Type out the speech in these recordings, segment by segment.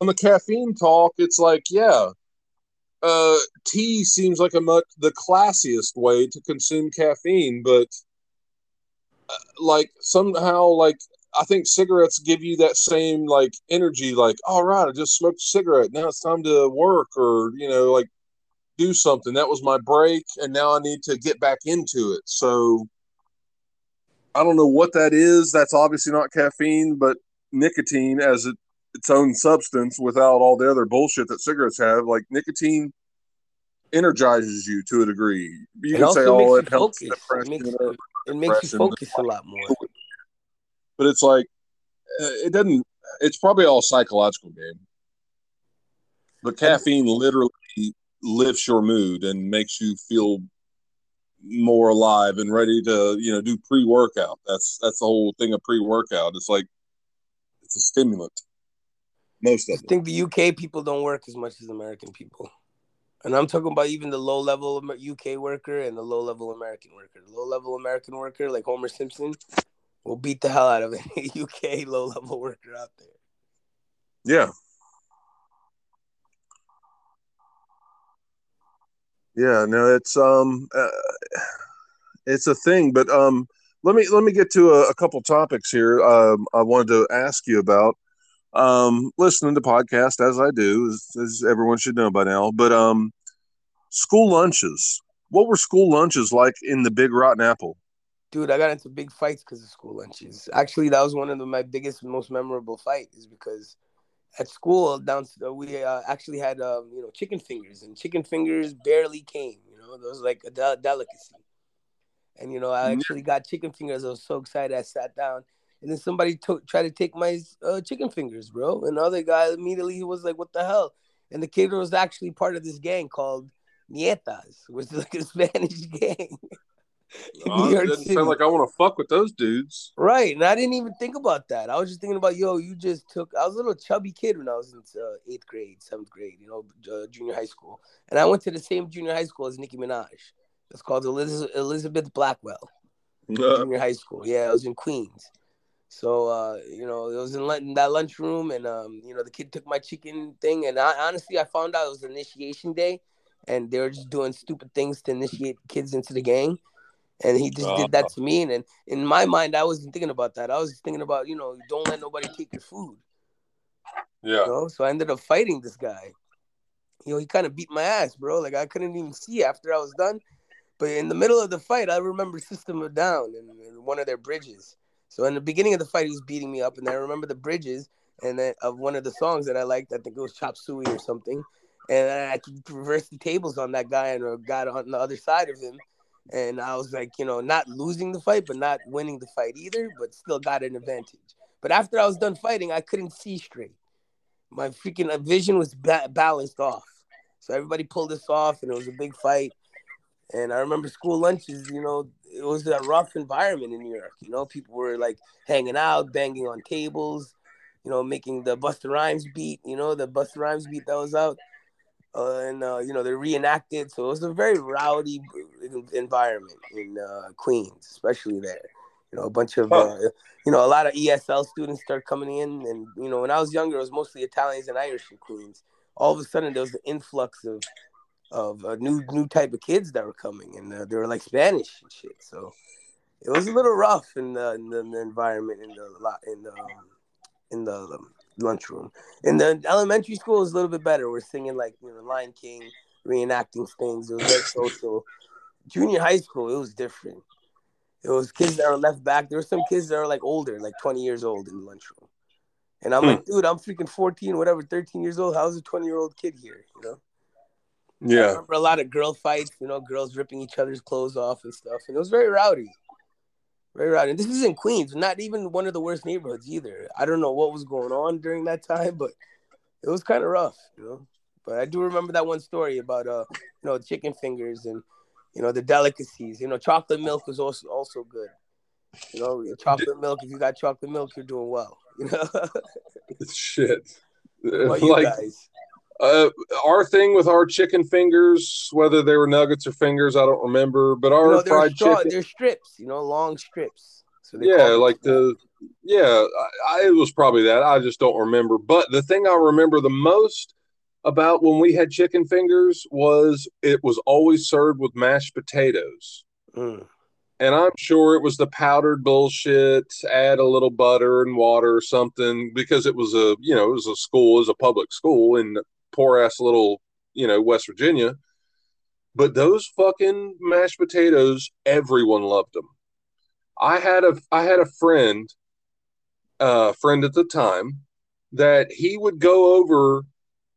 on the caffeine talk, it's like, yeah, uh, tea seems like a much the classiest way to consume caffeine, but uh, like somehow, like I think cigarettes give you that same like energy. Like, all right, I just smoked a cigarette. Now it's time to work, or you know, like do something. That was my break, and now I need to get back into it. So I don't know what that is. That's obviously not caffeine, but nicotine as it its own substance without all the other bullshit that cigarettes have. Like nicotine energizes you to a degree. You It can say, "Oh, it helps focus. It depression," makes, it makes you focus a lot more. But it's like uh, it doesn't. It's probably all psychological game. But caffeine literally lifts your mood and makes you feel more alive and ready to, you know, do pre-workout. That's that's the whole thing of pre-workout. It's like it's a stimulant. Most I of them. think the UK people don't work as much as American people. And I'm talking about even the low level UK worker and the low level American worker. The low level American worker, like Homer Simpson, will beat the hell out of any UK low level worker out there. Yeah. Yeah, no, it's um, uh, it's a thing. But um, let me let me get to a, a couple topics here. Um, I wanted to ask you about. Um, listening to podcast as I do, as, as everyone should know by now. But um, school lunches. What were school lunches like in the Big Rotten Apple? Dude, I got into big fights because of school lunches. Actually, that was one of the, my biggest, most memorable fight, is because at school down we uh, actually had um, you know chicken fingers, and chicken fingers barely came. You know, it was like a del- delicacy. And you know, I actually got chicken fingers. I was so excited. I sat down, and then somebody took tried to take my uh, chicken fingers, bro. And the other guy immediately was like, "What the hell?" And the kid was actually part of this gang called Ñetas, which is like a Spanish gang. it York doesn't City. sound like I want to fuck with those dudes. Right, and I didn't even think about that. I was just thinking about, yo, you just took. I was a little chubby kid when I was in uh, eighth grade, seventh grade, you know, uh, junior high school, and I went to the same junior high school as Nicki Minaj. It's called Eliz- Elizabeth Blackwell Uh, Junior High School. Yeah, it was in Queens. So uh, you know, it was in, in that lunchroom, and um, you know, the kid took my chicken thing, and I honestly, I found out it was initiation day, and they were just doing stupid things to initiate kids into the gang. And he just did that uh, to me, and, and in my mind, I wasn't thinking about that. I was thinking about, you know, don't let nobody take your food. yeah. You know? So I ended up fighting this guy. You know, he kind of beat my ass, bro. Like I couldn't even see after I was done. But in the middle of the fight, I remember System of Down and, one of their bridges. So in the beginning of the fight, he was beating me up, and I remember the bridges and then of one of the songs that I liked. I think it was Chop Suey or something. And I could reverse the tables on that guy and uh, a guy on the other side of him. And I was like, you know, not losing the fight, but not winning the fight either, but still got an advantage. But after I was done fighting, I couldn't see straight. My freaking uh, vision was ba- balanced off. So everybody pulled us off, and it was a big fight. And I remember school lunches, you know, it was a rough environment in New York. You know, people were like hanging out, banging on tables, you know, making the Busta Rhymes beat, you know, the Busta Rhymes beat that was out. Uh, and, uh, you know, they're reenacted. So it was a very rowdy environment in uh, Queens, especially there. You know, a bunch of, uh, you know, a lot of ESL students start coming in. And, you know, when I was younger, it was mostly Italians and Irish in Queens. All of a sudden, there was an influx of of a new new type of kids that were coming, and uh, they were like Spanish and shit. So it was a little rough in the, in the, in the environment in the lot in the um, in the um, lunchroom. In the elementary school, is a little bit better. We're singing like you know Lion King, reenacting things. It was very social. Junior high school, it was different. It was kids that were left back. There were some kids that were like older, like 20 years old in the lunchroom. And I'm Hmm. like, dude, I'm freaking 14, whatever, 13 years old. How's a 20 year old kid here? You know? I Yeah. remember a lot of girl fights, you know, girls ripping each other's clothes off and stuff. And it was very rowdy. Very rowdy. And this is in Queens, not even one of the worst neighborhoods either. I don't know what was going on during that time, but it was kind of rough, you know. But I do remember that one story about uh, you know, chicken fingers and you know, the delicacies. You know, chocolate milk was also also good. You know, chocolate milk, if you got chocolate milk, you're doing well. You know, Shit. what about you like guys? Uh, our thing with our chicken fingers, whether they were nuggets or fingers, I don't remember. But our No, fried straw, chicken, they're strips, you know, long strips. So they yeah, like the yeah, I, I, it was probably that. I just don't remember. But the thing I remember the most about when we had chicken fingers was it was always served with mashed potatoes. Mm. And I'm sure it was the powdered bullshit, add a little butter and water or something because it was a, you know, it was a school, it was a public school in poor ass little, you know, West Virginia. But those fucking mashed potatoes, everyone loved them. I had a I had a friend, uh friend at the time, that he would go over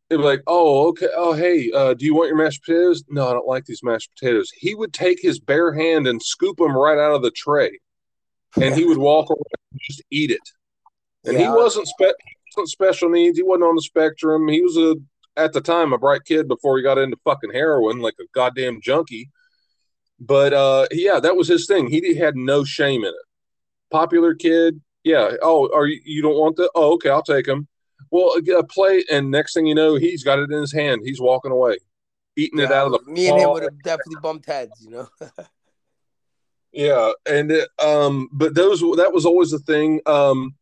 and be like, oh, okay, oh hey, uh, do you want your mashed potatoes? No, I don't like these mashed potatoes. He would take his bare hand and scoop them right out of the tray. And he would walk around and just eat it. And he wasn't spe- he wasn't special needs. He wasn't on the spectrum. He was a at the time a bright kid before he got into fucking heroin, like a goddamn junkie. But uh, yeah, that was his thing. He had no shame in it. Popular kid, yeah. Oh, are you, you don't want that? Oh, okay, I'll take him. Well, a plate, and next thing you know, he's got it in his hand. He's walking away, eating it out of the. me and him would have definitely bumped heads, you know. Yeah, and it, um, but those that was always the thing. Um,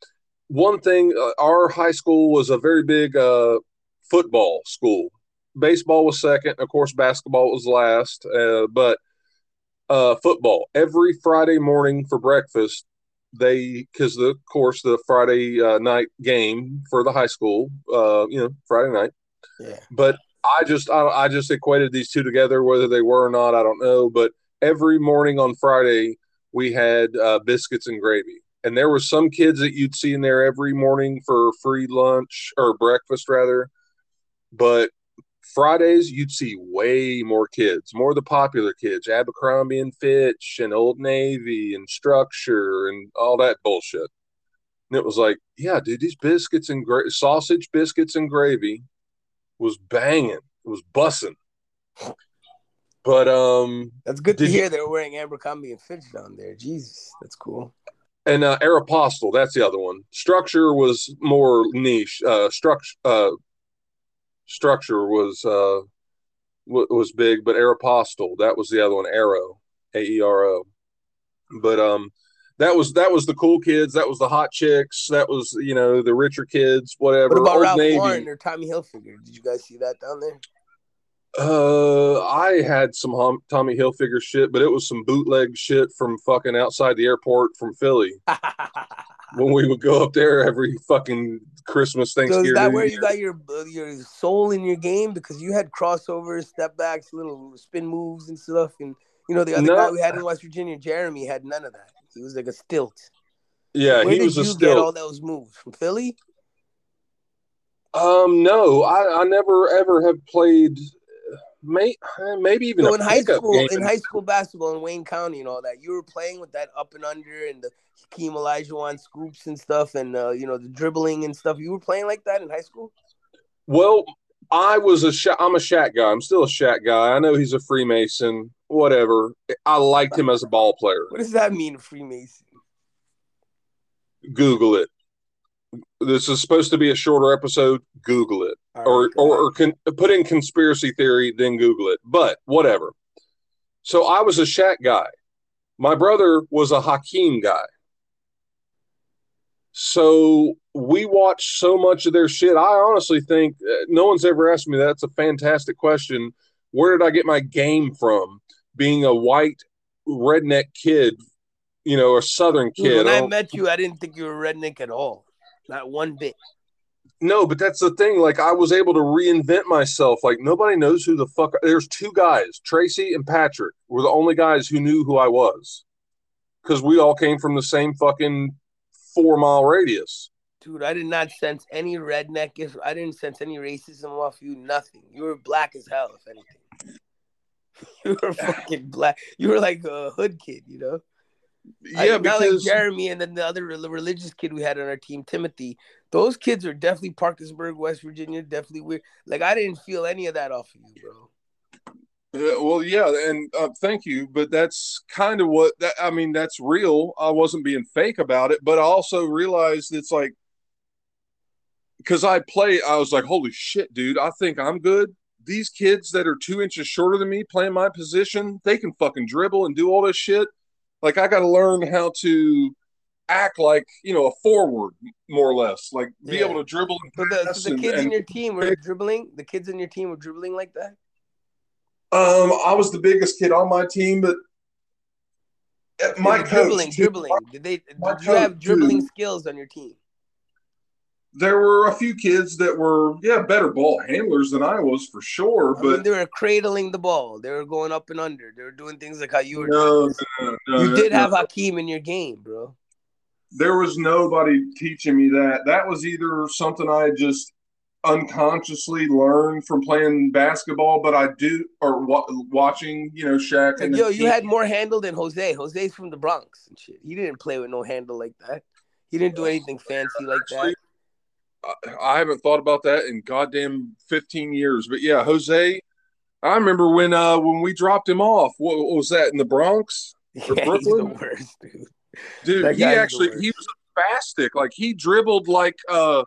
one thing, uh, our high school was a very big uh, football school. Baseball was second, of course. Basketball was last, uh, but uh, football every Friday morning for breakfast. They because the of course the Friday uh, night game for the high school, uh, you know, Friday night. yeah. But I just I, I just equated these two together, whether they were or not, I don't know. But every morning on Friday we had uh, biscuits and gravy, and there were some kids that you'd see in there every morning for free lunch or breakfast rather. But Fridays you'd see way more kids, more of the popular kids, Abercrombie and Fitch and Old Navy and Structure and all that bullshit. And it was like, yeah, dude, these biscuits and gra- sausage biscuits and gravy was banging. It was bussing. But um That's good to you- hear they're wearing Abercrombie and Fitch down there. Jesus, that's cool. and uh Aeropostale, that's the other one. Structure was more niche. Uh structure uh structure was uh w- was big, but Aeropostale, that was the other one, Aero, A E R O. But um that was that was the cool kids, that was the hot chicks, that was you know the richer kids, whatever. What about Old Ralph Navy. Lauren or Tommy Hilfiger? Did you guys see that down there? Uh, I had some hum- Tommy Hilfiger shit, but it was some bootleg shit from fucking outside the airport from Philly when we would go up there every fucking Christmas, so Thanksgiving. is that where you got your your soul in your game? Because you had crossovers, step backs, little spin moves and stuff, and you know the other No. guy we had in West Virginia, Jeremy, had none of that. He was like a stilt. Yeah, Where he was a you get all those moves from Philly? Um, no, I, I never ever have played. May, maybe even So in high school, game. in high school basketball in Wayne County and all that, you were playing with that up and under and the Hakeem Olajuwon scoops and stuff, and uh, you know the dribbling and stuff. You were playing like that in high school. Well, I was a Sha- I'm a Shaq guy. I'm still a Shaq guy. I know he's a Freemason. Whatever. I liked him as a ball player. What does that mean, Freemason? Google it. This is supposed to be a shorter episode. Google it, All or or, go or con- put in conspiracy theory, then Google it. But whatever. So I was a Shaq guy. My brother was a Hakeem guy. So we watched so much of their shit. I honestly think uh, no one's ever asked me that. That's a fantastic question. Where did I get my game from? Being a white redneck kid, you know, a southern kid. when I I met you, I didn't think you were redneck at all. Not one bit. No, but that's the thing. Like I was able to reinvent myself. Like nobody knows who the fuck. There's two guys, Tracy and Patrick, were the only guys who knew who I was, because we all came from the same fucking four mile radius. Dude, I did not sense any redneck. if- I didn't sense any racism off you. Nothing. You were black as hell, if anything. You were fucking black. You were like a hood kid, you know. I- Yeah, not like Jeremy and then the other religious kid we had on our team, Timothy. Those kids are definitely Parkersburg, West Virginia. Definitely weird. Like I didn't feel any of that off of you, bro. Well, yeah, and uh, thank you, but that's kind of what that. I mean, that's real. I wasn't being fake about it, but I also realized it's like because I play, I was like, holy shit, dude, I think I'm good. These kids that are two inches shorter than me playing my position, they can fucking dribble and do all this shit. Like I got to learn how to act like you know a forward, more or less, like be Yeah. able to dribble and So the, so the and- kids in your team were dribbling. The kids in your team were dribbling like that. Um, I was the biggest kid on my team, but uh, my coach, dribbling, dribbling. Did they? Did you have dribbling too. skills on your team? There were a few kids that were yeah better ball handlers than I was for sure, I mean, but they were cradling the ball. They were going up and under. They were doing things like how you were. no, doing. no, no, you did have Hakeem in your game, bro. there was nobody teaching me that. That was either something I just unconsciously learned from playing basketball, but I do or wa- watching, you know, Shaq and yo, you had more handle than Jose. Jose's from the Bronx and shit. He didn't play with no handle like that. He didn't do anything fancy like that. I- haven't thought about that in goddamn 15 years. But yeah, Jose, I remember when uh when we dropped him off. What, what was that in the Bronx? Yeah, he's the Brooklyn? worst, dude. Dude, he actually he was a spastic. Like he dribbled like uh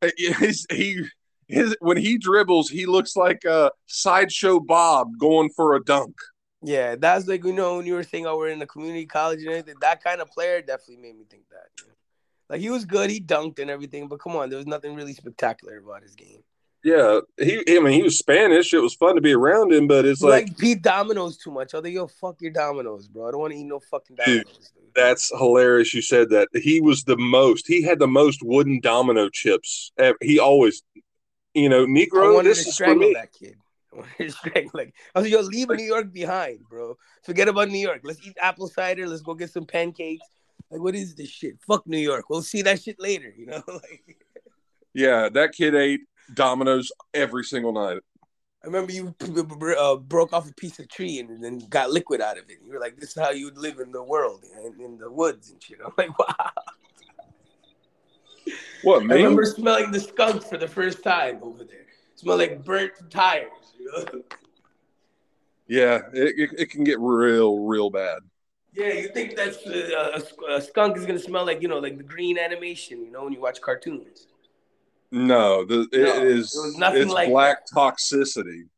his, he his when he dribbles, he looks like uh sideshow Bob going for a dunk. Yeah, that's like you know when you were saying, "Oh, we're in the community college and everything." That kind of player definitely made me think that. know. Like he was good, he dunked and everything, but come on, there was nothing really spectacular about his game. Yeah, he I mean he was Spanish. It was fun to be around him, but it's like like Pete Domino's too much. Other yo, fuck your Domino's, bro. I don't want to eat no fucking Domino's. Dude. That's hilarious. You said that he was the most. He had the most wooden domino chips. He always, you know, Negro. This to is for strangle me. that kid. I wanted to strangle like I was yo, leave New York behind, bro. Forget about New York. Let's eat apple cider. Let's go get some pancakes. Like, what is this shit? Fuck New York. We'll see that shit later. You know, like. Yeah, that kid ate Domino's every single night. I remember you uh, broke off a piece of tree and then got liquid out of it. You were like, "This is how you would live in the world, in, in the woods and shit." I'm like, "Wow!" What I me? remember smelling the skunk for the first time over there. Smell like burnt tires. You know? Yeah, it, it, it can get real, real bad. Yeah, you think that's uh, a, a skunk is gonna smell like you know, like the green animation, you know, when you watch cartoons. No, the it No, is. it was nothing it's like black toxicity.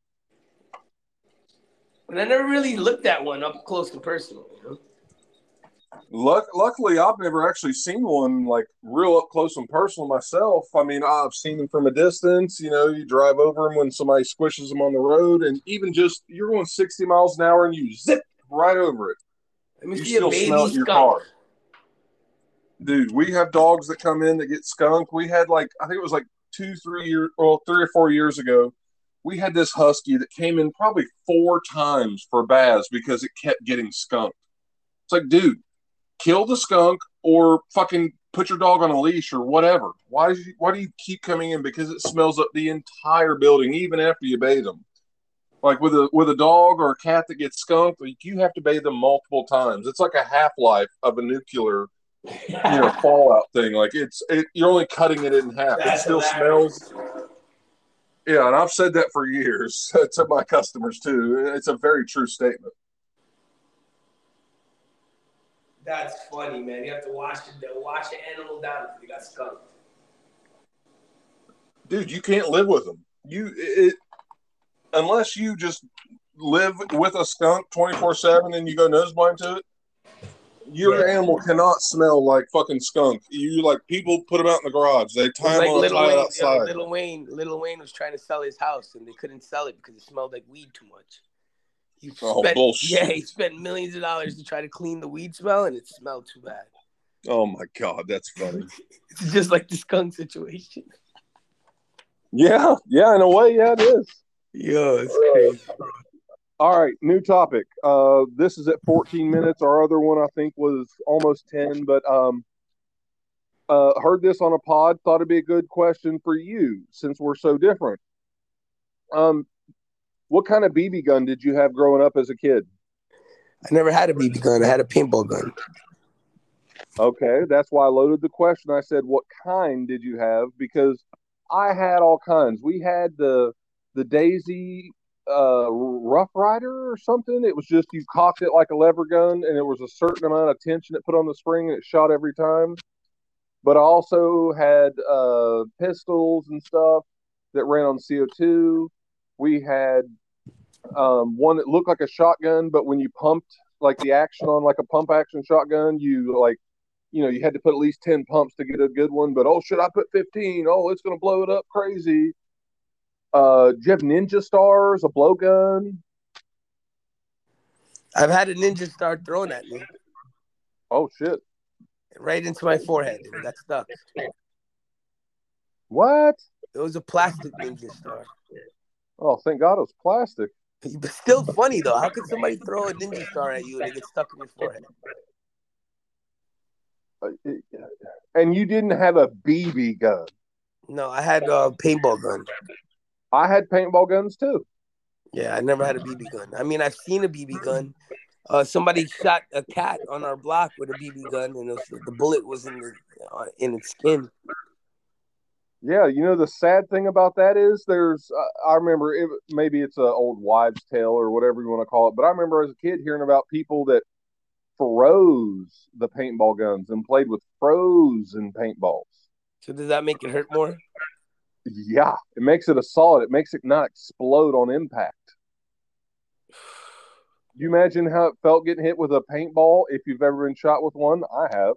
And I never really looked at one up close and personal. You know? Luck, luckily, I've never actually seen one like real up close and personal myself. I mean, I've seen them from a distance. You know, you drive over them when somebody squishes them on the road, and even just you're going 60 miles an hour and you zip right over it. Let me You see a still baby smell in your skunk. car. Dude, we have dogs that come in that get skunk. We had like I think it was like two, three years, well, three or four years ago. We had this husky that came in probably four times for baths because it kept getting skunked. It's like, dude, kill the skunk or fucking put your dog on a leash or whatever. Why do you, why do you keep coming in? Because it smells up the entire building, even after you bathe them. Like with a with a dog or a cat that gets skunked, like you have to bathe them multiple times. It's like a half life of a nuclear, you know, fallout thing. Like it's it, you're only cutting it in half. It still hilarious. smells. Yeah, and I've said that for years to my customers too. It's a very true statement. That's funny, man. You have to wash the wash the animal down if you got skunked. dude, you can't live with them. You it unless you just live with a skunk twenty four seven and you go nose blind to it. Your Yeah. animal cannot smell like fucking skunk. You like people put them out in the garage. They tie them like on Little tie Wayne, outside. yo, Little Wayne, Little Wayne was trying to sell his house and they couldn't sell it because it smelled like weed too much. He Oh, spent, bullshit. Yeah, he spent millions of dollars to try to clean the weed smell and it smelled too bad. oh my god, that's funny. It's just like the skunk situation. yeah, yeah, in a way, yeah, it is. Yo, it's crazy. All right, new topic. Uh, this is at 14 minutes. Our other one, I think, was almost 10. But um, uh, heard this on a pod. Thought it'd be a good question for you since we're so different. Um, what kind of BB gun did you have growing up as a kid? I never had a BB gun. I had a paintball gun. Okay, that's why I loaded the question. I said, "What kind did you have?" Because I had all kinds. We had the the Daisy uh, Rough Rider or something. It was just you cocked it like a lever gun, and it was a certain amount of tension it put on the spring, and it shot every time. but I also had uh, pistols and stuff that ran on CO2. We had um, one that looked like a shotgun, but when you pumped like the action on like a pump action shotgun, you like, you know, you had to put at least 10 pumps to get a good one. But oh, should I put 15? Oh, it's going to blow it up crazy. Uh, do you have Ninja Stars, a blowgun? I've had a ninja star thrown at me Oh, shit. right into my forehead. That stuck. What? It was a plastic ninja star. Oh, thank God it was plastic. But still funny though. How could somebody throw a ninja star at you and it gets stuck in your forehead? Uh, And you didn't have a BB gun. No, I had a paintball gun. I had paintball guns too. Yeah, I never had a BB gun. I mean, I've seen a BB gun. Uh, somebody shot a cat on our block with a BB gun, and was, the bullet was in the uh, in its skin. Yeah, you know the sad thing about that is there's uh, I remember it, maybe it's an old wives' tale or whatever you want to call it, but I remember as a kid hearing about people that froze the paintball guns and played with frozen paintballs. So does that make it hurt more? Yeah, it makes it a solid. It makes it not explode on impact. You imagine how it felt getting hit with a paintball if you've ever been shot with one? I have.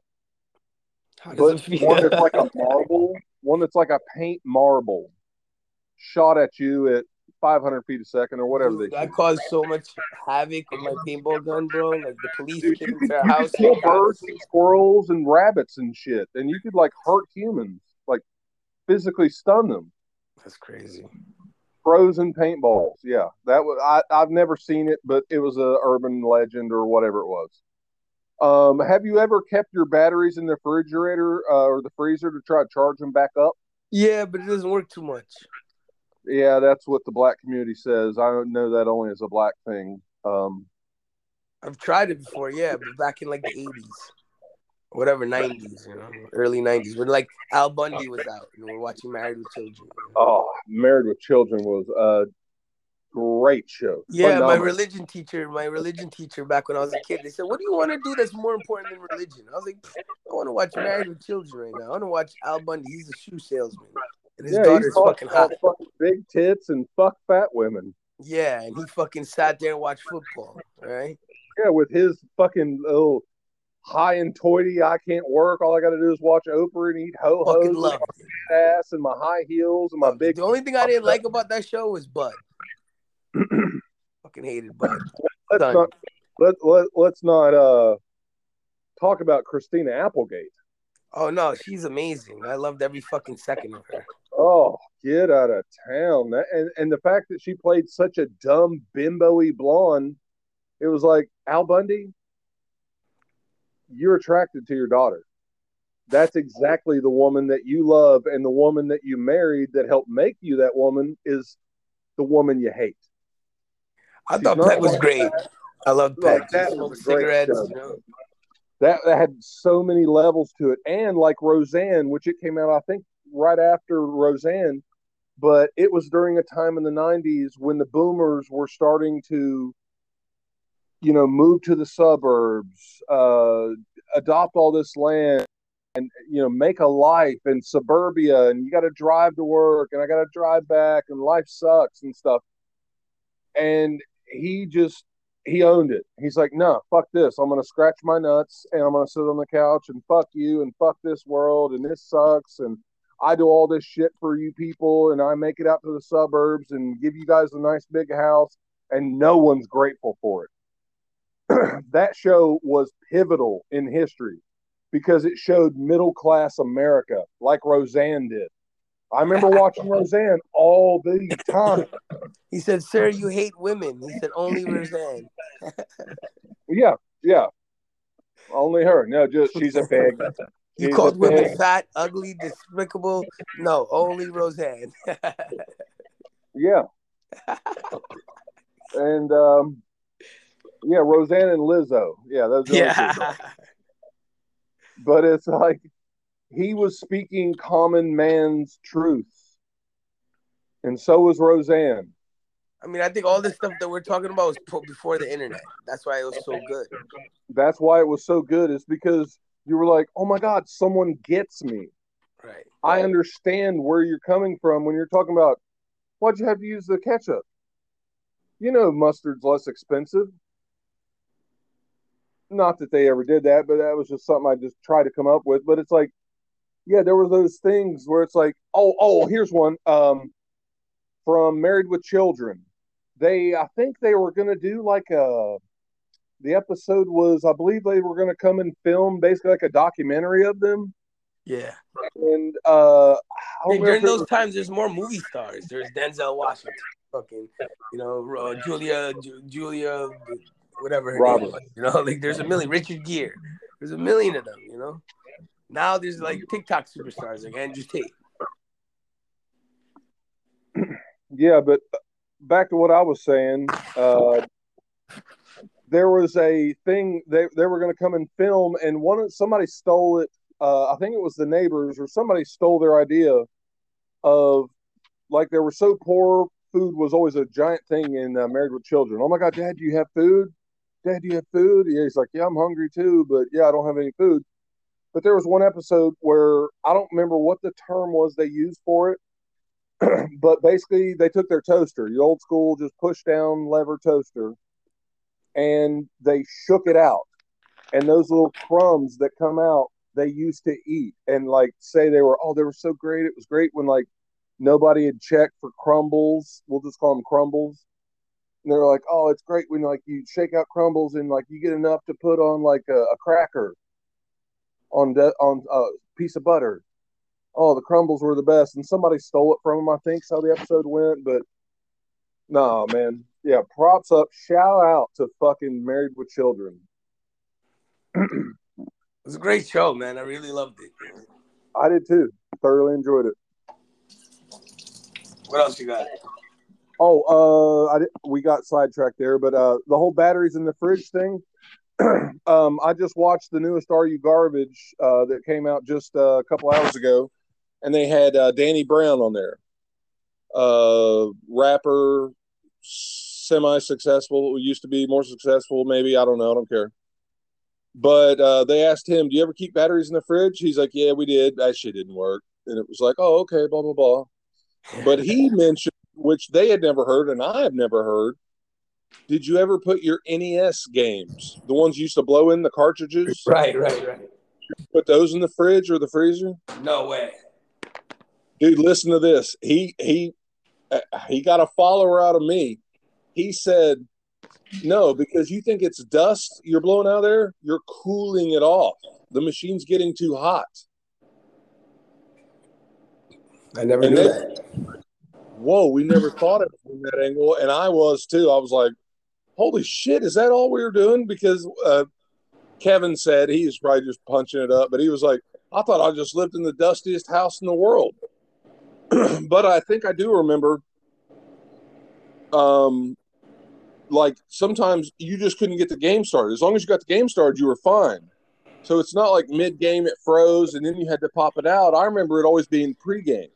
How But does it one that's like a marble, one that's like a paint marble, shot at you at 500 feet a second or whatever Dude, they I caused so much havoc with my paintball gun, bro. Like the police Dude, came you could, our you house. could kill birds and squirrels and rabbits and shit, and you could like hurt humans, physically stun them. That's crazy. Frozen paintballs, yeah, that was. I, I've never seen it, but it was a urban legend or whatever it was. Um, have you ever kept your batteries in the refrigerator uh, or the freezer to try to charge them back up? Yeah, but it doesn't work too much. Yeah, that's what the black community says. I don't know that only as a black thing. Um, I've tried it before, yeah, but back in like the eighties, whatever nineties, you know, early nineties, when like Al Bundy was out and we're watching Married with Children. oh, Married with Children was a great show. Yeah, my religion teacher, my religion teacher back when I was a kid, they said, "What do you want to do that's more important than religion?" I was like, "I want to watch Married with Children right now. I want to watch Al Bundy. He's a shoe salesman, and his yeah, daughter's fucking hot. fucking big tits and fuck fat women. Yeah, and he fucking sat there and watched football. Right? Yeah, with his fucking little high and toity, I can't work. All I got to do is watch Oprah and eat ho hos, it. ass, and my high heels and my big. The only thing I didn't like about that show was Bud. fucking hated Bud. let's Done. not let, let let's not uh talk about Christina Applegate. Oh no, she's amazing. I loved every fucking second of her. Oh, get out of town! That, and and the fact that she played such a dumb bimbo-y blonde, it was like Al Bundy. You're attracted to your daughter. That's exactly the woman that you love, and the woman that you married that helped make you that woman is the woman you hate. I She's thought that was like great. I loved Like, that was smoked a great cigarettes, you know. That, that had so many levels to it, and like Roseanne, which it came out, I think, right after Roseanne, but it was during a time in the '90s when the boomers were starting to, you know, move to the suburbs, uh, adopt all this land, and you know, make a life in suburbia, and you got to drive to work, and I got to drive back, and life sucks and stuff. And he just he owned it. He's like, no, fuck this. I'm gonna scratch my nuts and I'm gonna sit on the couch and fuck you and fuck this world and this sucks and I do all this shit for you people and I make it out to the suburbs and give you guys a nice big house and no one's grateful for it. that show was pivotal in history because it showed middle class America like Roseanne did. I remember watching Roseanne all the time. He said, "Sir, you hate women." He said, "Only Roseanne." Yeah, yeah. Only her. No, just she's a pig. You She's called women pig. fat, ugly, despicable. No, only Roseanne. Yeah. and um yeah, Roseanne and Lizzo. Yeah, those yeah. But it's like he was speaking common man's truth. And so was Roseanne. I mean, I think all this stuff that we're talking about was put before the internet. That's why it was so good. That's why it was so good, is because you were like, oh my God, someone gets me. Right. I understand where you're coming from when you're talking about why'd you have to use the ketchup? You know, mustard's less expensive. Not that they ever did that, but that was just something I just tried to come up with. But it's like, yeah, there were those things where it's like, oh, oh, here's one um, from Married with Children. They, I think they were going to do like a, the episode was, I believe they were going to come and film basically like a documentary of them. Yeah. And uh, I don't Hey, during those was- times, there's more movie stars. There's Denzel Washington, fucking, you know, uh, Julia, Ju- Julia, whatever Robert. was. You know, like there's a million. Richard Gere. There's a million of them. You know. Now there's like TikTok superstars like Andrew Tate. Yeah, but back to what I was saying, uh, there was a thing they they were going to come and film, and one of- somebody stole it. Uh, I think it was the neighbors or somebody stole their idea of like they were so poor. Food was always a giant thing in uh, Married with Children. Oh my God, Dad, do you have food? Dad, do you have food? Yeah, he's like, Yeah, I'm hungry too, but yeah, I don't have any food. But there was one episode where I don't remember what the term was they used for it but basically they took their toaster, your old school, just push down lever toaster, and they shook it out. And those little crumbs that come out, they used to eat and like say they were, oh, they were so great. It was great when like nobody had checked for crumbles. We'll just call them crumbles. And they're like, oh, it's great when like you shake out crumbles and like you get enough to put on like a, a cracker on de- on a piece of butter oh, the crumbles were the best, and somebody stole it from them. I think so. The episode went, but no, man, yeah, props up, shout out to fucking Married with Children. It was a great show, man. I really loved it. I did too. Thoroughly enjoyed it. What else you got? Oh, uh, I did, we got sidetracked there, but uh, the whole batteries in the fridge thing. um, I just watched the newest Are You Garbage uh, that came out just uh, a couple hours ago, and they had uh, Danny Brown on there, uh, rapper, semi-successful. Used to be more successful, maybe. I don't know. I don't care. But uh, they asked him, "Do you ever keep batteries in the fridge?" He's like, "Yeah, we did. That shit didn't work." And it was like, "Oh, okay, blah blah blah." But he mentioned, which they had never heard, and I have never heard. Did you ever put your NES games, the ones you used to blow in the cartridges, Right, right, right. put those in the fridge or the freezer? No way. Dude, listen to this. He he uh, he got a follower out of me. He said, "No, because you think it's dust you're blowing out there. You're cooling it off. The machine's getting too hot." I never And knew that. Whoa, we never thought of it from that angle, and I was too. I was like, "Holy shit, is that all we were doing?" Because uh, Kevin said he was probably just punching it up, but he was like, "I thought I just lived in the dustiest house in the world." but I think I do remember, um, like sometimes you just couldn't get the game started. As long as you got the game started, you were fine. So it's not like mid game it froze and then you had to pop it out. I remember it always being pre game.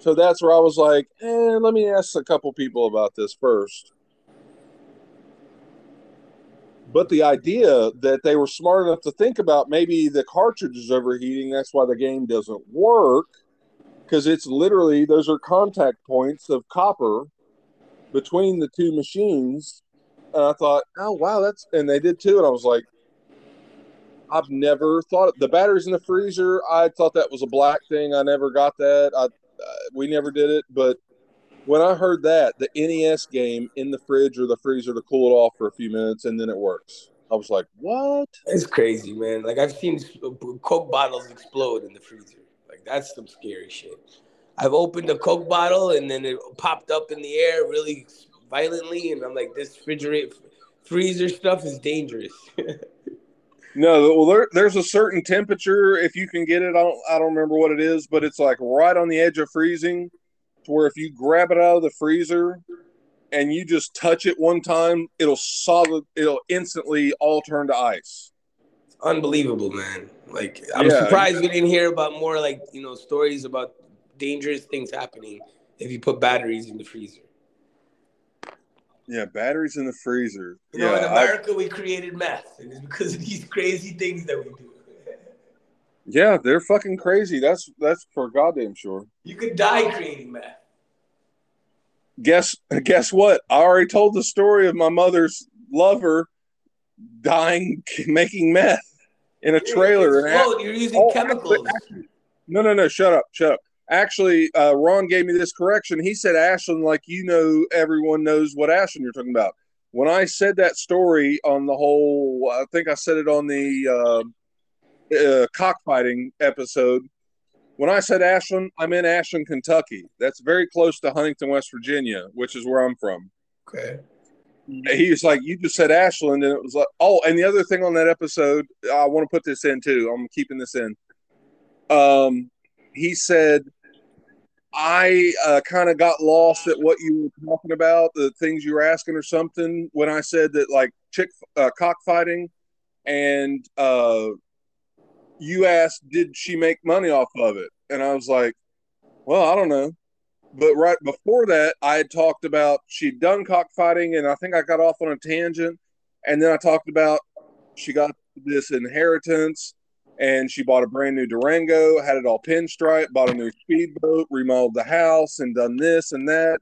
So that's where I was like, eh, let me ask a couple people about this first. But the idea that they were smart enough to think about maybe the cartridge is overheating, that's why the game doesn't work. Because it's literally, those are contact points of copper between the two machines. And I thought, oh, wow, that's, and they did too. And I was like, I've never thought the batteries in the freezer. I thought that was a black thing. I never got that. I, Uh, we never did it. But when I heard that the NES game in the fridge or the freezer to cool it off for a few minutes and then it works, I was like, what? It's crazy, man. Like I've seen uh, Coke bottles explode in the freezer. Like that's some scary shit. I've opened a Coke bottle and then it popped up in the air really violently, and I'm like, this refrigerator freezer stuff is dangerous. No, well, there, there's a certain temperature if you can get it. I don't, I don't remember what it is, but it's like right on the edge of freezing, to where if you grab it out of the freezer and you just touch it one time, it'll solid, it'll instantly all turn to ice. Unbelievable, man. Like I'm Yeah. surprised we didn't hear about more like you know stories about dangerous things happening if you put batteries in the freezer. Yeah, batteries in the freezer. You know, in yeah, I- America we created meth, and it's because of these crazy things that we do. Yeah, they're fucking crazy. That's that's for goddamn sure. You could die creating meth. Guess guess what? I already told the story of my mother's lover dying making meth in a trailer. Explode. You're using Oh, chemicals. actually- no, no, no. Shut up. Shut up. Actually, uh, Ron gave me this correction. He said Ashland, like you know, everyone knows what Ashland you're talking about. When I said that story on the whole, I think I said it on the uh, uh, cockfighting episode. When I said Ashland, I'm in Ashland, Kentucky. That's very close to Huntington, West Virginia, which is where I'm from. okay. He was like, "You just said Ashland," and it was like, "Oh." And the other thing on that episode, I want to put this in too. I'm keeping this in. Um, he said, "I uh, kind of got lost at what you were talking about, the things you were asking or something." When I said that, like chick uh, cockfighting, and uh, you asked, "Did she make money off of it?" And I was like, "Well, I don't know." but right before that, I had talked about she'd done cockfighting, and I think I got off on a tangent. And then I talked about she got this inheritance, and she bought a brand new Durango, had it all pinstripe, bought a new speedboat, remodeled the house, and done this and that.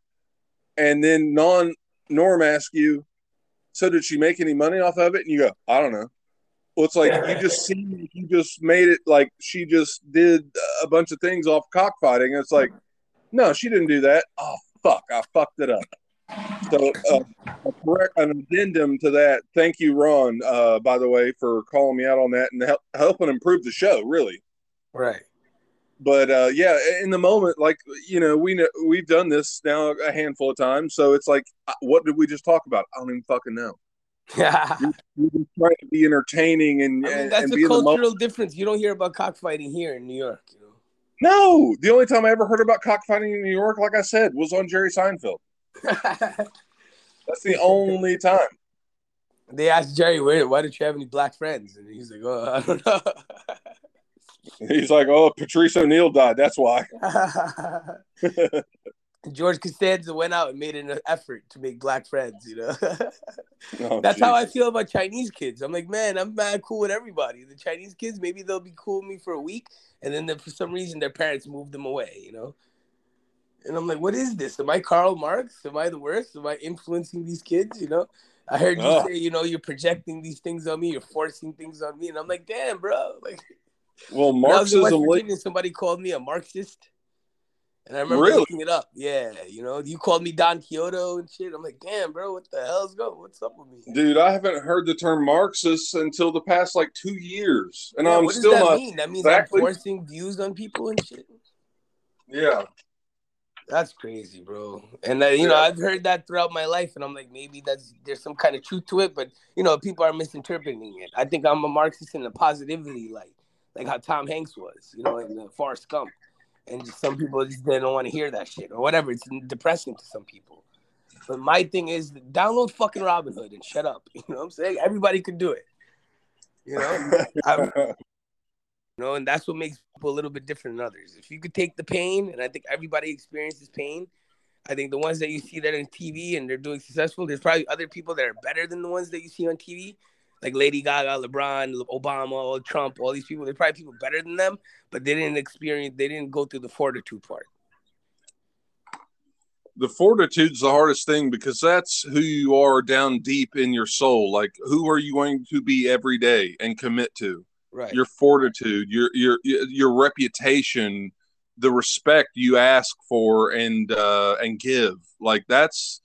And then non Norm asked you, "So did she make any money off of it?" And you go, "I don't know." Well, it's like you just see, you just made it like she just did a bunch of things off cockfighting. It's like, no, she didn't do that. Oh fuck, I fucked it up. So uh, an addendum to that. Thank you, Ron. Uh, by the way, for calling me out on that and help, helping improve the show. Really, Right. but uh, yeah, in the moment, like you know, we know we've done this now a handful of times. So it's like, uh, what did we just talk about? I don't even fucking know. Yeah, We're just trying to be entertaining and, mean, that's and a be in the cultural difference. You don't hear about cockfighting here in New York. You No, the only time I ever heard about cockfighting in New York, like I said, was on Jerry Seinfeld. That's the only time. they asked Jerry, "Where? Why don't you have any black friends?" And he's like, "Oh, I don't know." He's like, "Oh, Patrice O'Neal died. That's why." George Costanza went out and made an effort to make black friends. You know, Oh, that's how I feel about Chinese kids. I'm like, man, I'm mad cool with everybody. The Chinese kids, maybe they'll be cool with me for a week, and then for some reason their parents move them away. You know, and I'm like, what is this? Am I Karl Marx? Am I the worst? Am I influencing these kids? You know. I heard you say, you know, you're projecting these things on me, you're forcing things on me, and I'm like, damn, bro. Like, Well, when I was in Marxism. Virginia, somebody called me a Marxist. And I remember Really? looking it up. Yeah, you know, you called me Don Quixote and shit. I'm like, damn, bro, what the hell's going? What's up with me? Dude, I haven't heard the term Marxist until the past like two years, and Yeah, I'm what does still that not. mean? That means exactly- I'm forcing views on people and shit. Yeah, That's crazy, bro. And uh, you know, I've heard that throughout my life, and I'm like, maybe that's there's some kind of truth to it, but you know, people are misinterpreting it. I think I'm a Marxist in a positivity light, like how Tom Hanks was, you know, in the Forrest Gump. And just some people just they don't want to hear that shit or whatever. It's depressing to some people. But my thing is, download fucking Robinhood and shut up. You know what I'm saying? Everybody can do it. You know, I'm, you know, and that's what makes people a little bit different than others. If you could take the pain, and I think everybody experiences pain, I think the ones that you see that on TV and they're doing successful, there's probably other people that are better than the ones that you see on TV, like Lady Gaga, LeBron, Obama, Trump, all these people. There's probably people better than them, but they didn't experience, they didn't go through the fortitude part. the fortitude's the hardest thing because that's who you are down deep in your soul. Like, who are you going to be every day and commit to? Right. Your fortitude, your your your reputation, the respect you ask for and uh, and give. Like that's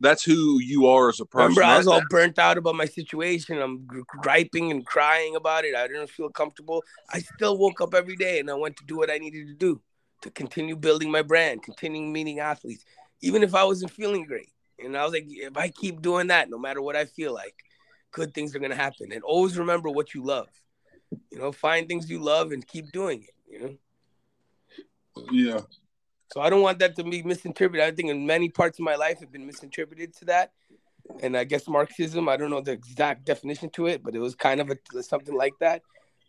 that's who you are as a person. Remember, I was all burnt out about my situation. I'm griping and crying about it. I didn't feel comfortable. I still woke up every day and I went to do what I needed to do to continue building my brand, continuing meeting athletes, even if I wasn't feeling great. And I was like, if I keep doing that, no matter what I feel like, good things are gonna happen. And always remember what you love. You know, find things you love and keep doing it. You know. yeah. So I don't want that to be misinterpreted. I think in many parts of my life have been misinterpreted to that. And I guess Marxism, I don't know the exact definition to it, but it was kind of a, something like that.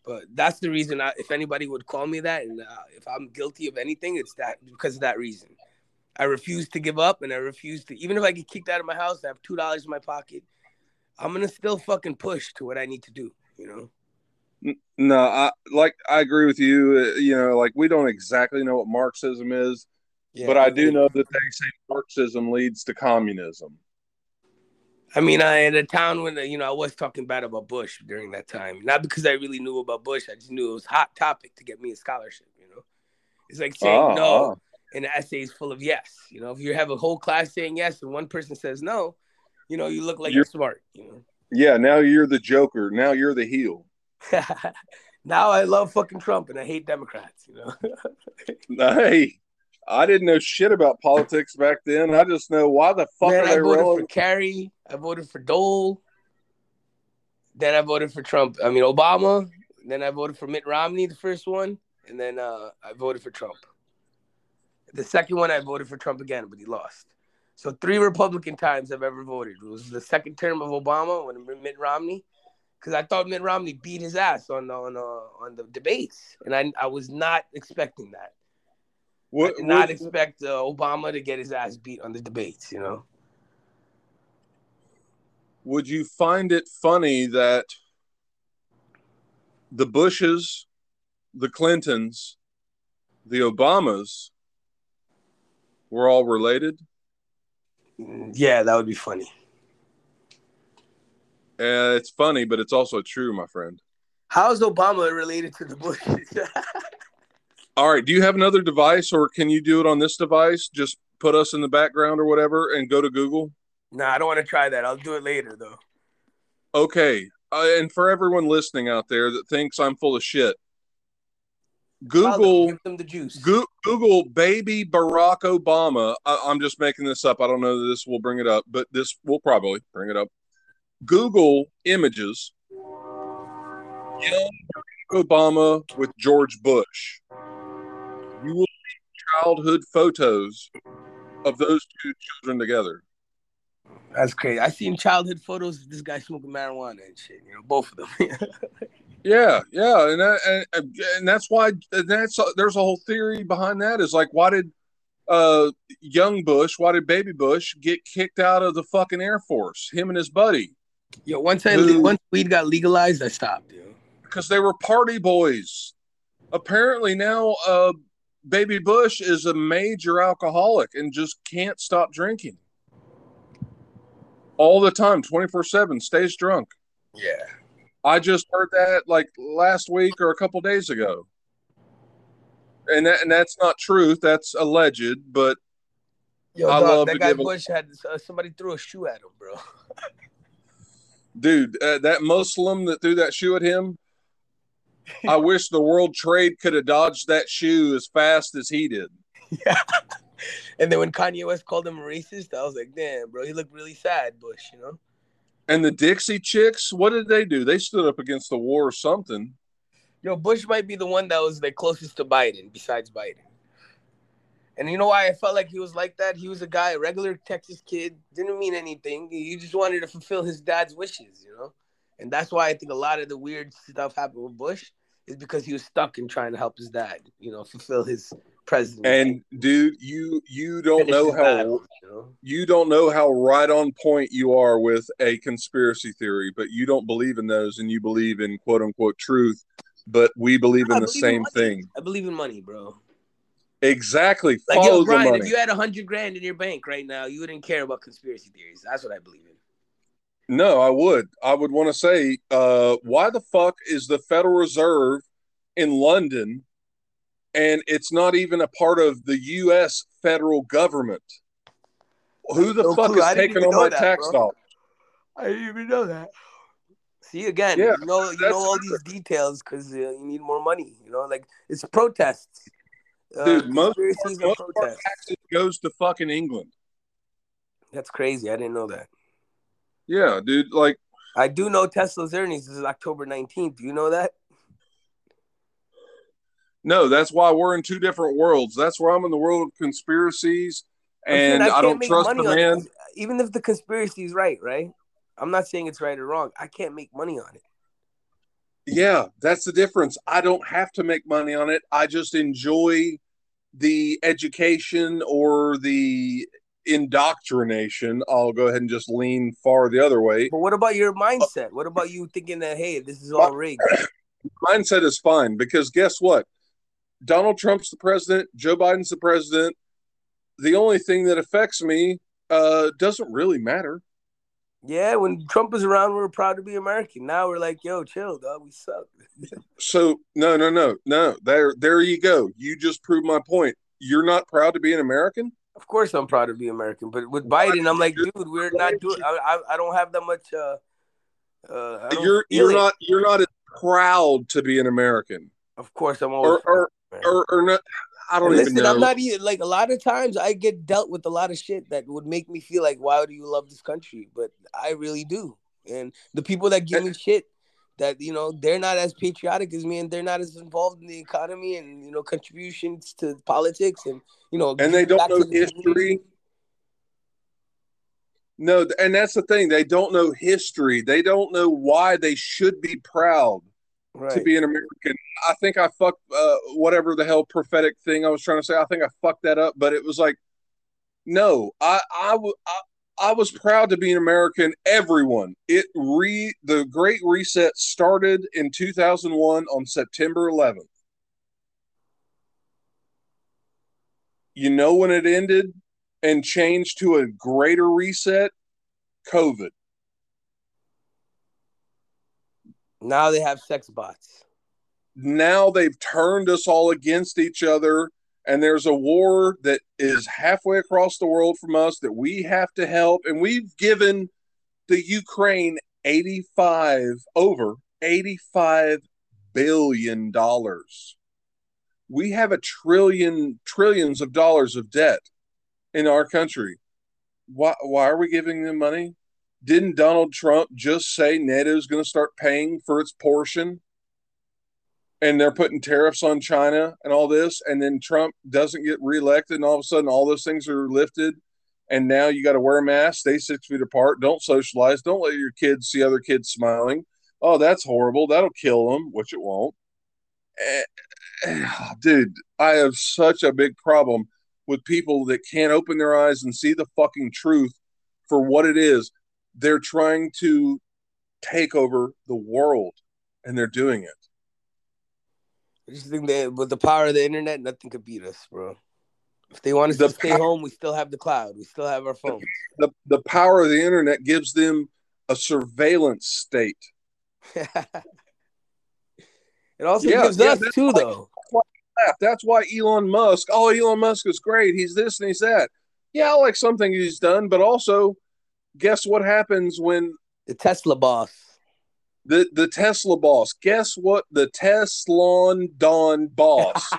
But that's the reason I, if anybody would call me that, and uh, if I'm guilty of anything, it's that because of that reason. I refuse to give up, and I refuse to, even if I get kicked out of my house, I have two dollars in my pocket. I'm gonna still fucking push to what I need to do. You know. No, I like I agree with you. Uh, you know, like we don't exactly know what Marxism is, yeah, but I do know that they say Marxism leads to communism. I mean, I in a town when you know I was talking bad about Bush during that time, not because I really knew about Bush. I just knew it was hot topic to get me a scholarship. You know, it's like saying oh, no, oh. and the essay is full of yes. You know, if you have a whole class saying yes and one person says no, you know, you look like you're, you're smart. You know. Yeah, now you're the Joker. Now you're the heel. now I love fucking Trump and I hate Democrats. You know. hey, I didn't know shit about politics back then. I just know why the fuck Man, are they I voted relevant? for Kerry. I voted for Dole. Then I voted for Trump. I mean Obama. Then I voted for Mitt Romney, the first one, and then uh, I voted for Trump. The second one, I voted for Trump again, but he lost. So three Republican times I've ever voted. It was the second term of Obama when Mitt Romney, because I thought Mitt Romney beat his ass on on uh, on the debates, and I I was not expecting that. What, I did not what, expect uh, Obama to get his ass beat on the debates. You know. Would you find it funny that the Bushes, the Clintons, the Obamas were all related? Yeah, that would be funny. Uh, it's funny, but it's also true, my friend. How is Obama related to the Bushes? All right. Do you have another device, or can you do it on this device? Just put us in the background or whatever, and go to Google. No, nah, I don't want to try that. I'll do it later, though. Okay. Uh, and for everyone listening out there that thinks I'm full of shit, Google give them the juice. Go, Google baby Barack Obama. I, I'm just making this up. I don't know that this will bring it up, but this will probably bring it up. Google images young Obama with George Bush. You will see childhood photos of those two children together. That's crazy. I seen childhood photos of this guy smoking marijuana and shit. You know, both of them. yeah, yeah, and that, and, and that's why and that's there's a whole theory behind that. Is like, why did uh young Bush, why did baby Bush get kicked out of the fucking Air Force? Him and his buddy. Yo, once I who, once weed got legalized, I stopped. Yo. Because they were party boys. Apparently now, uh, Baby Bush is a major alcoholic and just can't stop drinking all the time, twenty four seven, stays drunk. Yeah, I just heard that like last week or a couple days ago, and that and that's not truth. That's alleged, but Yo, I dog, love that guy Bush had uh, somebody threw a shoe at him, bro. dude, uh, that Muslim that threw that shoe at him, I wish the World Trade could have dodged that shoe as fast as he did. Yeah. And then when Kanye West called him racist, I was like, damn, bro, he looked really sad, Bush, you know? And the Dixie Chicks, what did they do? They stood up against the war or something. Yo, Bush might be the one that was the closest to Biden, besides Biden. And you know why I felt like he was like that? He was a guy, a regular Texas kid, didn't mean anything. He just wanted to fulfill his dad's wishes, you know? And that's why I think a lot of the weird stuff happened with Bush is because he was stuck in trying to help his dad, you know, fulfill his presidency. And dude, you you don't know how battle, you, know? you don't know how right on point you are with a conspiracy theory, but you don't believe in those and you believe in quote unquote truth, but we believe in I the believe same in thing. I believe in money, bro. Exactly. Like, Follow yo, Brian, if you had a hundred grand in your bank right now, you wouldn't care about conspiracy theories. That's what I believe in. No, I would. I would want to say, uh, why the fuck is the Federal Reserve in London and it's not even a part of the U.S. federal government? Who the no fuck clue. is taking on my that, tax dollars? I didn't even know that. See again, yeah, you know, you know all these details because uh, you need more money. You know, like it's protests. Uh, Dude, most, most of our taxes goes to fucking England. That's crazy. I didn't know that. Yeah, dude. Like, I do know Tesla's earnings is October nineteenth. Do you know that? No, that's why we're in two different worlds. That's where I'm in the world of conspiracies, and I, I don't trust the man. Even if the conspiracy is right, right? I'm not saying it's right or wrong. I can't make money on it. Yeah, that's the difference. I don't have to make money on it. I just enjoy the education or the indoctrination. I'll go ahead and just lean far the other way. But what about your mindset? What about you thinking that hey, this is all rigged? mindset is fine because guess what? Donald Trump's the president. Joe Biden's the president. The only thing that affects me uh, doesn't really matter. Yeah, when Trump was around, we were proud to be American. Now we're like, yo, chill, dog. We suck. so no, no, no, no. There, there you go. You just proved my point. You're not proud to be an American. Of course, I'm proud to be American, but with Biden, I'm like, dude, we're not doing. I, I, I don't have that much. Uh, uh, you're you're it. not you're not as proud to be an American. Of course, I'm always or or, or, or not. I don't listen, even know. I'm not even like a lot of times I get dealt with a lot of shit that would make me feel like, why do you love this country? But I really do. And the people that give me shit that you know they're not as patriotic as me and they're not as involved in the economy and you know contributions to politics and you know and they don't know history no and that's the thing they don't know history they don't know why they should be proud right. to be an american i think i fucked uh, whatever the hell prophetic thing i was trying to say i think i fucked that up but it was like no i i, I I was proud to be an American. Everyone. It re the Great Reset started in 2001 on September 11th. You know when it ended and changed to a greater reset? COVID. Now they have sex bots. Now they've turned us all against each other and there's a war that is halfway across the world from us that we have to help and we've given the Ukraine 85 over 85 billion dollars. We have a trillion trillions of dollars of debt in our country. Why why are we giving them money? Didn't Donald Trump just say NATO is going to start paying for its portion? and they're putting tariffs on China and all this, and then Trump doesn't get reelected, and all of a sudden all those things are lifted, and now you got to wear a mask, stay six feet apart, don't socialize, don't let your kids see other kids smiling. Oh, that's horrible. That'll kill them, which it won't. Eh, dude, I have such a big problem with people that can't open their eyes and see the fucking truth for what it is. They're trying to take over the world, and they're doing it I just think that with the power of the internet, nothing could beat us, bro. If they want us the to stay power, home, we still have the cloud. We still have our phones. The, the power of the internet gives them a surveillance state. it also yeah, gives yeah, us too, why, though. That's why Elon Musk. Oh, Elon Musk is great. He's this and he's that. Yeah, I like something he's done, but also, guess what happens when the Tesla boss the the Tesla boss. Guess what? The Teslon Don boss.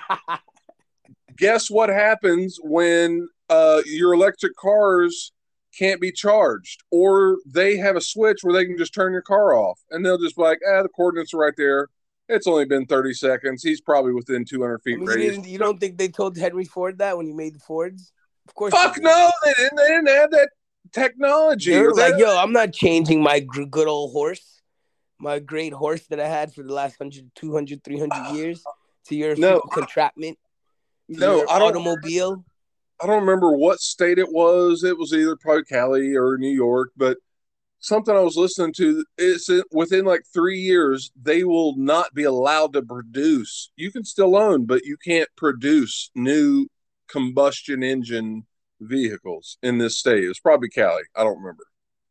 Guess what happens when uh, your electric cars can't be charged, or they have a switch where they can just turn your car off, and they'll just be like, ah, the coordinates are right there. It's only been thirty seconds. He's probably within two hundred feet I mean, radius. You don't think they told Henry Ford that when he made the Fords? Of course. Fuck no, they didn't. They didn't have that technology. They're like, yo, I'm not changing my good old horse my great horse that I had for the last 100, 200, 300 years to your no, contraptment? No, I don't, automobile. I don't remember what state it was. It was either probably Cali or New York, but something I was listening to. It's within like three years they will not be allowed to produce. You can still own, but you can't produce new combustion engine vehicles in this state. It's probably Cali. I don't remember.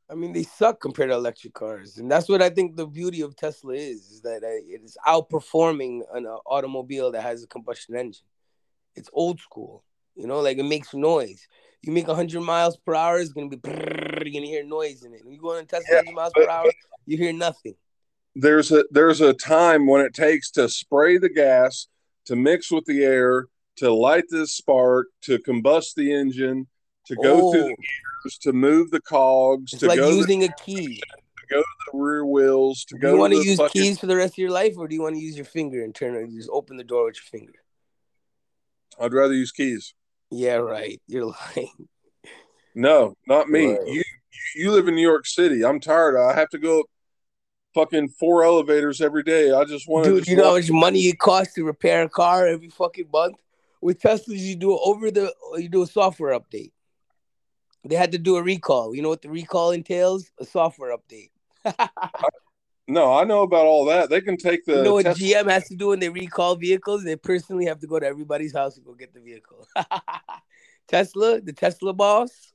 I mean, they suck compared to electric cars, and that's what I think the beauty of Tesla is: is that it is outperforming an uh, automobile that has a combustion engine. It's old school, you know, like it makes noise. You make 100 miles per hour, it's gonna be brrr, you're gonna hear noise in it. When you go on a Tesla yeah, 100 miles per hour, you hear nothing. There's a there's a time when it takes to spray the gas, to mix with the air, to light the spark, to combust the engine, to go oh. through the gears, to move the cogs, it's to like go using the, a key, to go to the rear wheels, to do go. You want to, use fucking... keys for the rest of your life, or do you want to use your finger and turn it? Just open the door with your finger. I'd rather use keys. Yeah, right. You're lying. No, not me. Right. You you live in New York City. I'm tired. I have to go fucking four elevators every day. I just want to. Dude, you know how much money it costs to repair a car every fucking month? With Teslas, you do over the you do a software update. They had to do a recall. You know what the recall entails? A software update. No, I know about all that. They can take the. You know what Tesla- GM has to do when they recall vehicles? They personally have to go to everybody's house and go get the vehicle. Tesla, the Tesla boss,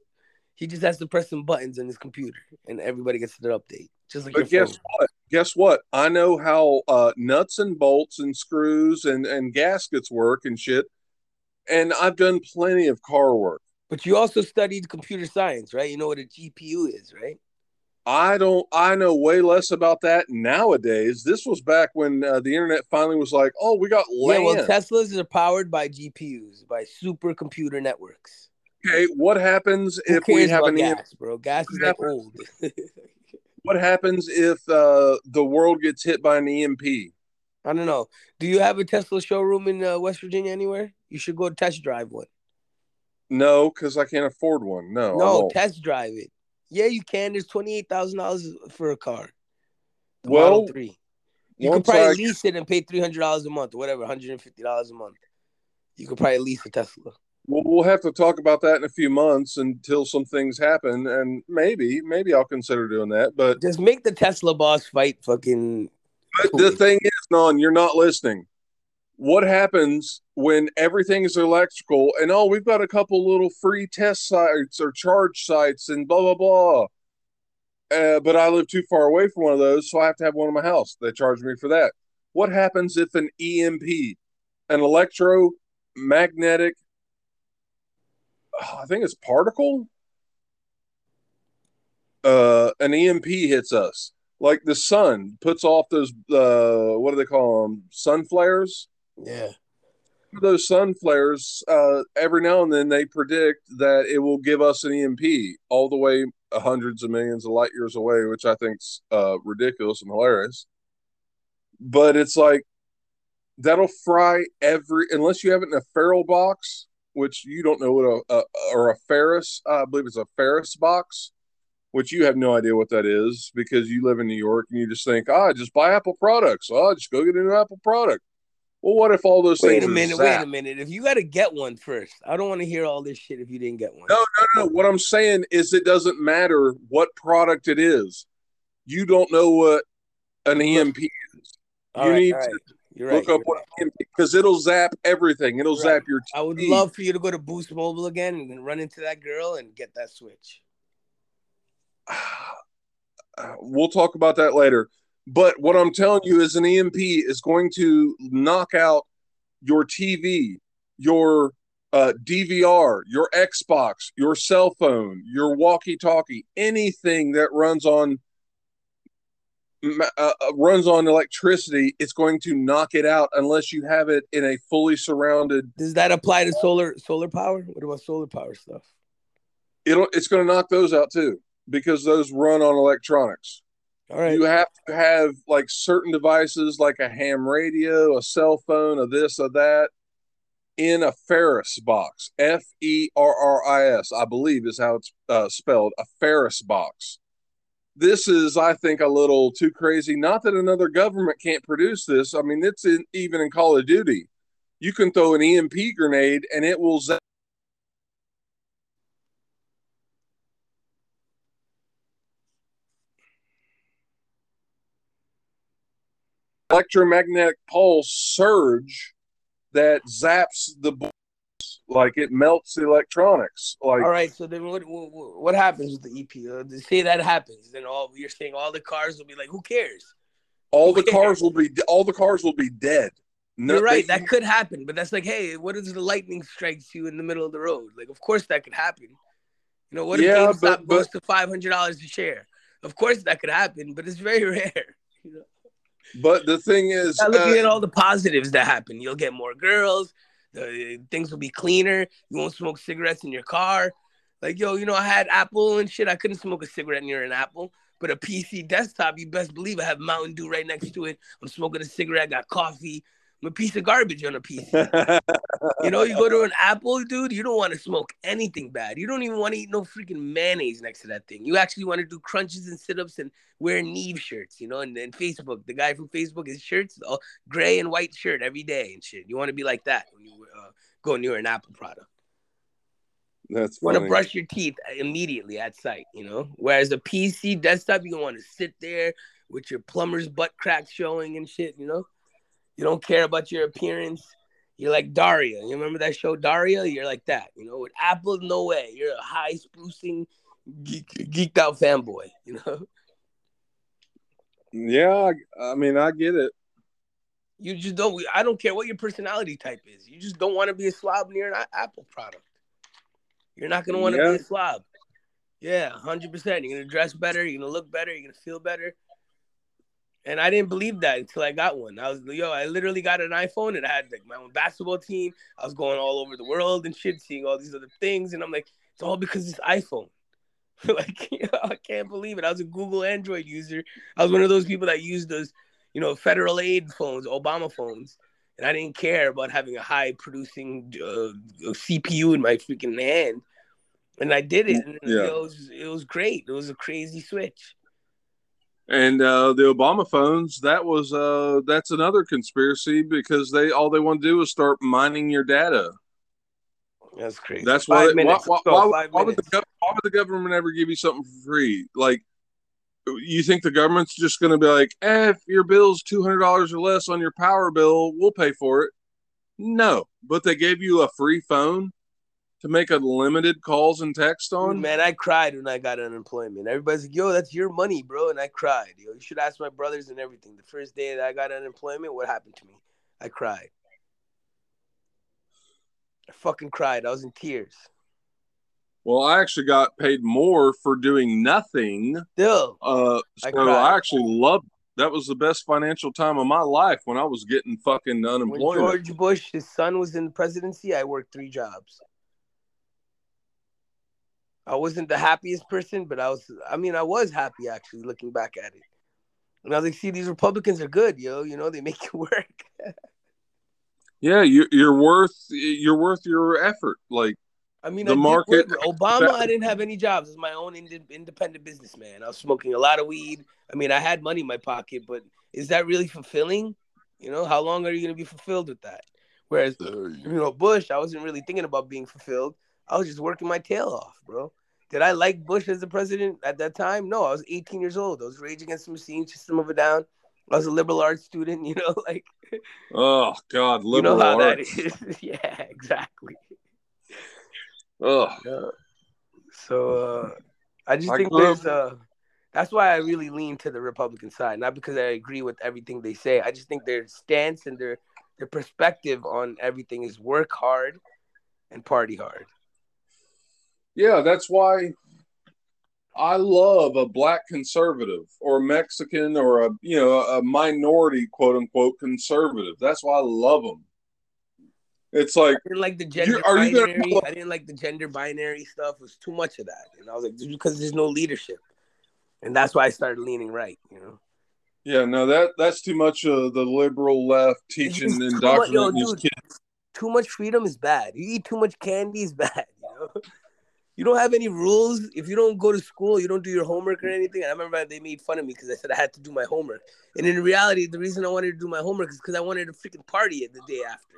he just has to press some buttons on his computer, and everybody gets their update. Just like But guess phone. what? Guess what? I know how uh, nuts and bolts and screws and, and gaskets work and shit. And I've done plenty of car work. But you also studied computer science, right? You know what a GPU is, right? I don't. I know way less about that nowadays. This was back when uh, the internet finally was like, "Oh, we got land." Yeah, well, Teslas are powered by GPUs, by supercomputer networks. okay, what happens Who if we have an EM gas, bro? Gas is What like happens- old. What happens if uh, the world gets hit by an EMP? I don't know. Do you have a Tesla showroom in uh, West Virginia anywhere? You should go test drive one. No, because I can't afford one. No, No, test drive it. Yeah, you can. There's twenty eight thousand dollars for a car. The Well, Model Three. You could probably I- lease it and pay three hundred dollars a month, or whatever, one hundred and fifty dollars a month. You could probably lease a Tesla. Well, we'll have to talk about that in a few months until some things happen, and maybe, maybe I'll consider doing that. But, Just make the Tesla boss fight fucking. But the thing is, non, you're not listening. What happens when everything is electrical and oh, we've got a couple little free test sites or charge sites and blah blah blah. Uh, but I live too far away from one of those, so I have to have one in my house. They charge me for that. What happens if an EMP, an electromagnetic, I think it's particle, uh, an EMP hits us? Like the sun puts off those, uh, what do they call them? Sun flares Yeah. those sun flares, uh, every now and then they predict that it will give us an EMP all the way hundreds of millions of light years away, which I think's uh, ridiculous and hilarious. But it's like that'll fry every unless you have it in a Ferrell box, which you don't know what a, a or a Ferris, I believe it's a Ferris box, which you have no idea what that is because you live in New York and you just think, ah, just buy Apple products. Oh, just go get a new Apple product. Well, what if all those Wait things a minute. Wait a minute. If you got to get one first, I don't want to hear all this shit if you didn't get one. No, no, no. What I'm saying is, it doesn't matter what product it is. You don't know what an EMP is. All you right, need right. to You're right. Look up you're what right. EMP because it'll zap everything. It'll Right. zap your. I would love for you to go to Boost Mobile again and run into that girl and get that switch. We'll talk about that later. But what I'm telling you is, an EMP is going to knock out your TV, your uh, DVR, your Xbox, your cell phone, your walkie-talkie, anything that runs on uh, uh, runs on electricity. It's going to knock it out unless you have it in a fully surrounded. Does that apply to solar solar power? What about solar power stuff? It'll. It's going to knock those out too because those run on electronics. All right. You have to have like certain devices, like a ham radio, a cell phone, a this, or that, in a Ferris box. F E R R I S, I believe, is how it's uh, spelled. A Ferris box. This is, I think, a little too crazy. Not that another government can't produce this. I mean, it's in, even in Call of Duty. You can throw an EMP grenade and it will zap. Electromagnetic pulse surge that zaps the like it melts electronics. Like all right. So then, what what, what happens with the EP? Uh, they say that happens, then all you're saying all the cars will be like, who cares? all the Okay. cars will be all the cars will be dead. No, You're right. they- That could happen, but that's like, hey, what if the lightning strikes you in the middle of the road? Like, of course that could happen. You know, what if Yeah, GameStop but- goes to five hundred dollars a share? Of course that could happen, but it's very rare. You know, but the thing is, Now looking uh, at all the positives that happen, you'll get more girls. The things will be cleaner. You won't smoke cigarettes in your car. Like, yo, you know, I had Apple and shit. I couldn't smoke a cigarette near an Apple. But a PC desktop, you best believe I have Mountain Dew right next to it. I'm smoking a cigarette, got coffee. I'm a piece of garbage on a PC. You know, you go to an Apple, dude, you don't want to smoke anything bad. You don't even want to eat no freaking mayonnaise next to that thing. You actually want to do crunches and sit ups and wear Neve shirts, you know, and then Facebook, the guy from Facebook, his shirts, all gray and white shirt every day and shit. You want to be like that when you uh, go near an Apple product. that's You want to brush your teeth immediately at sight, you know? Whereas a PC desktop, you want to sit there with your plumber's butt crack showing and shit. You know, you don't care about your appearance. You're like Daria. You remember that show Daria? You're like that. You know, with Apple, no way. You're a high sprucing, geek, geeked out fanboy. You know. Yeah, I mean, I get it. You just don't. I don't care what your personality type is. You just don't want to be a slob near an Apple product. You're not gonna want to yeah. be a slob. Yeah, hundred percent. You're gonna dress better. You're gonna look better. You're gonna feel better. And I didn't believe that until I got one. I was yo, I literally got an iPhone and I had like my own basketball team. I was going all over the world and shit, seeing all these other things, and I'm like, it's all because this iPhone. like, you know, I can't believe it. I was a Google Android user. I was one of those people that used those, you know, federal aid phones, Obama phones, and I didn't care about having a high producing uh, CPU in my freaking hand. And I did it. And yeah. it was it was great. It was a crazy switch. And uh, the Obama phones, that was uh, that's another conspiracy because they all they want to do is start mining your data. That's crazy. That's why. Why, why, why, why, would the, why would the government ever give you something for free? Like, you think the government's just going to be like, eh, if your bill's two hundred dollars or less on your power bill, we'll pay for it. No, but they gave you a free phone to make unlimited calls and text on. Man, I cried when I got unemployment. Everybody's like, "Yo, that's your money, bro," and I cried. Yo, you should ask my brothers and everything. The first day that I got unemployment, what happened to me? I cried. I fucking cried. I was in tears. Well, I actually got paid more for doing nothing. Still, uh, so I, I actually loved. That was the best financial time of my life when I was getting fucking unemployment. When George Bush, his son, was in the presidency. I worked three jobs. I wasn't the happiest person, but I was. I mean, I was happy actually looking back at it. And I was like, "See, these Republicans are good, yo. You know, they make it work." yeah, you, you're worth you're worth your effort. Like, I mean, the I market. Obama, I didn't have any jobs. I was my own ind- independent businessman. I was smoking a lot of weed. I mean, I had money in my pocket, but is that really fulfilling? You know, how long are you going to be fulfilled with that? Whereas, uh, you know, Bush, I wasn't really thinking about being fulfilled. I was just working my tail off, bro. Did I like Bush as the president at that time? No, I was 18 years old. I was Rage Against the Machine, System of a Down. I was a liberal arts student, you know, like. Oh God, liberal you know how arts. that is. yeah, exactly. Oh. Yeah. So uh, I just I think there's uh, that's why I really lean to the Republican side, not because I agree with everything they say. I just think their stance and their their perspective on everything is work hard and party hard yeah, that's why I love a black conservative or a Mexican or a you know a minority quote unquote conservative. That's why I love them. It's like I didn't like the gender binary. Gonna... I didn't like the gender binary stuff. It was too much of that, and I was like, because there's no leadership, and that's why I started leaning right. You know. Yeah, no, that that's too much of the liberal left teaching and indoctrinating these kids. Too much freedom is bad. You eat too much candy is bad. You know you don't have any rules. If you don't go to school, you don't do your homework or anything. And I remember they made fun of me because I said I had to do my homework. And in reality, the reason I wanted to do my homework is because I wanted to freaking party it the day after.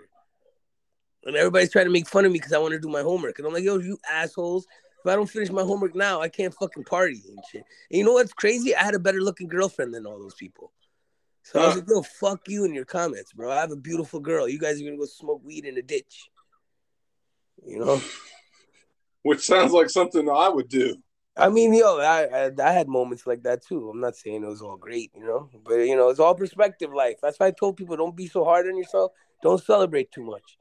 And everybody's trying to make fun of me because I want to do my homework. And I'm like, yo, you assholes. If I don't finish my homework now, I can't fucking party and shit. And you know what's crazy? I had a better looking girlfriend than all those people. So I was like, yo, fuck you and your comments, bro. I have a beautiful girl. You guys are gonna go smoke weed in a ditch. You know? Which sounds like something I would do. I mean, yo, I, I, I had moments like that too. I'm not saying it was all great, you know, but you know, it's all perspective life. That's why I told people don't be so hard on yourself. Don't celebrate too much,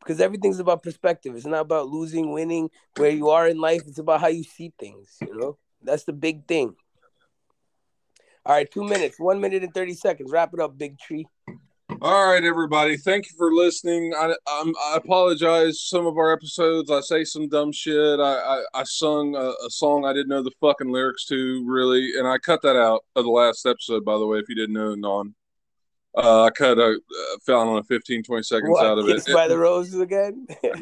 because everything's about perspective. It's not about losing, winning, where you are in life. It's about how you see things. You know, that's the big thing. All right, two minutes, one minute and thirty seconds. Wrap it up, big tree. All right, everybody. Thank you for listening. I, I, I apologize. Some of our episodes, I say some dumb shit. I, I, I sung a, a, song I didn't know the fucking lyrics to, really, and I cut that out of the last episode. By the way, if you didn't know, non. Uh, I cut a uh, found on a 15, 20 seconds what, out of it. by the roses again. yeah,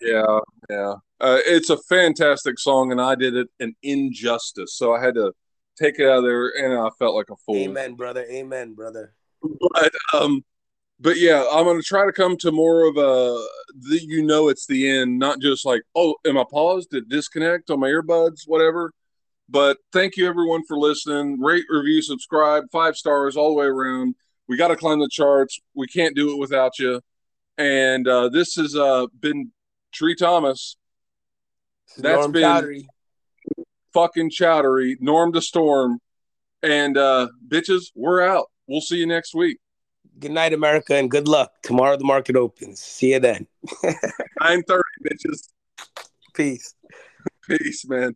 yeah, yeah. Uh, it's a fantastic song, and I did it an injustice, so I had to take it out of there, and I felt like a fool. Amen, brother. Amen, brother but um but yeah i'm going to try to come to more of a the, you know it's the end not just like oh am i paused did disconnect on my earbuds whatever But thank you everyone for listening. Rate, review, subscribe, five stars all the way around. We got to climb the charts. We can't do it without you. And uh, this has uh, been Tree Thomas. That's Norm been Chowdhury. fucking Chowdhury, Norm the Storm. And uh, bitches, we're out. We'll see you next week. Good night, America, and good luck. Tomorrow the market opens. See you then. 9.30, bitches. Peace. Peace, man.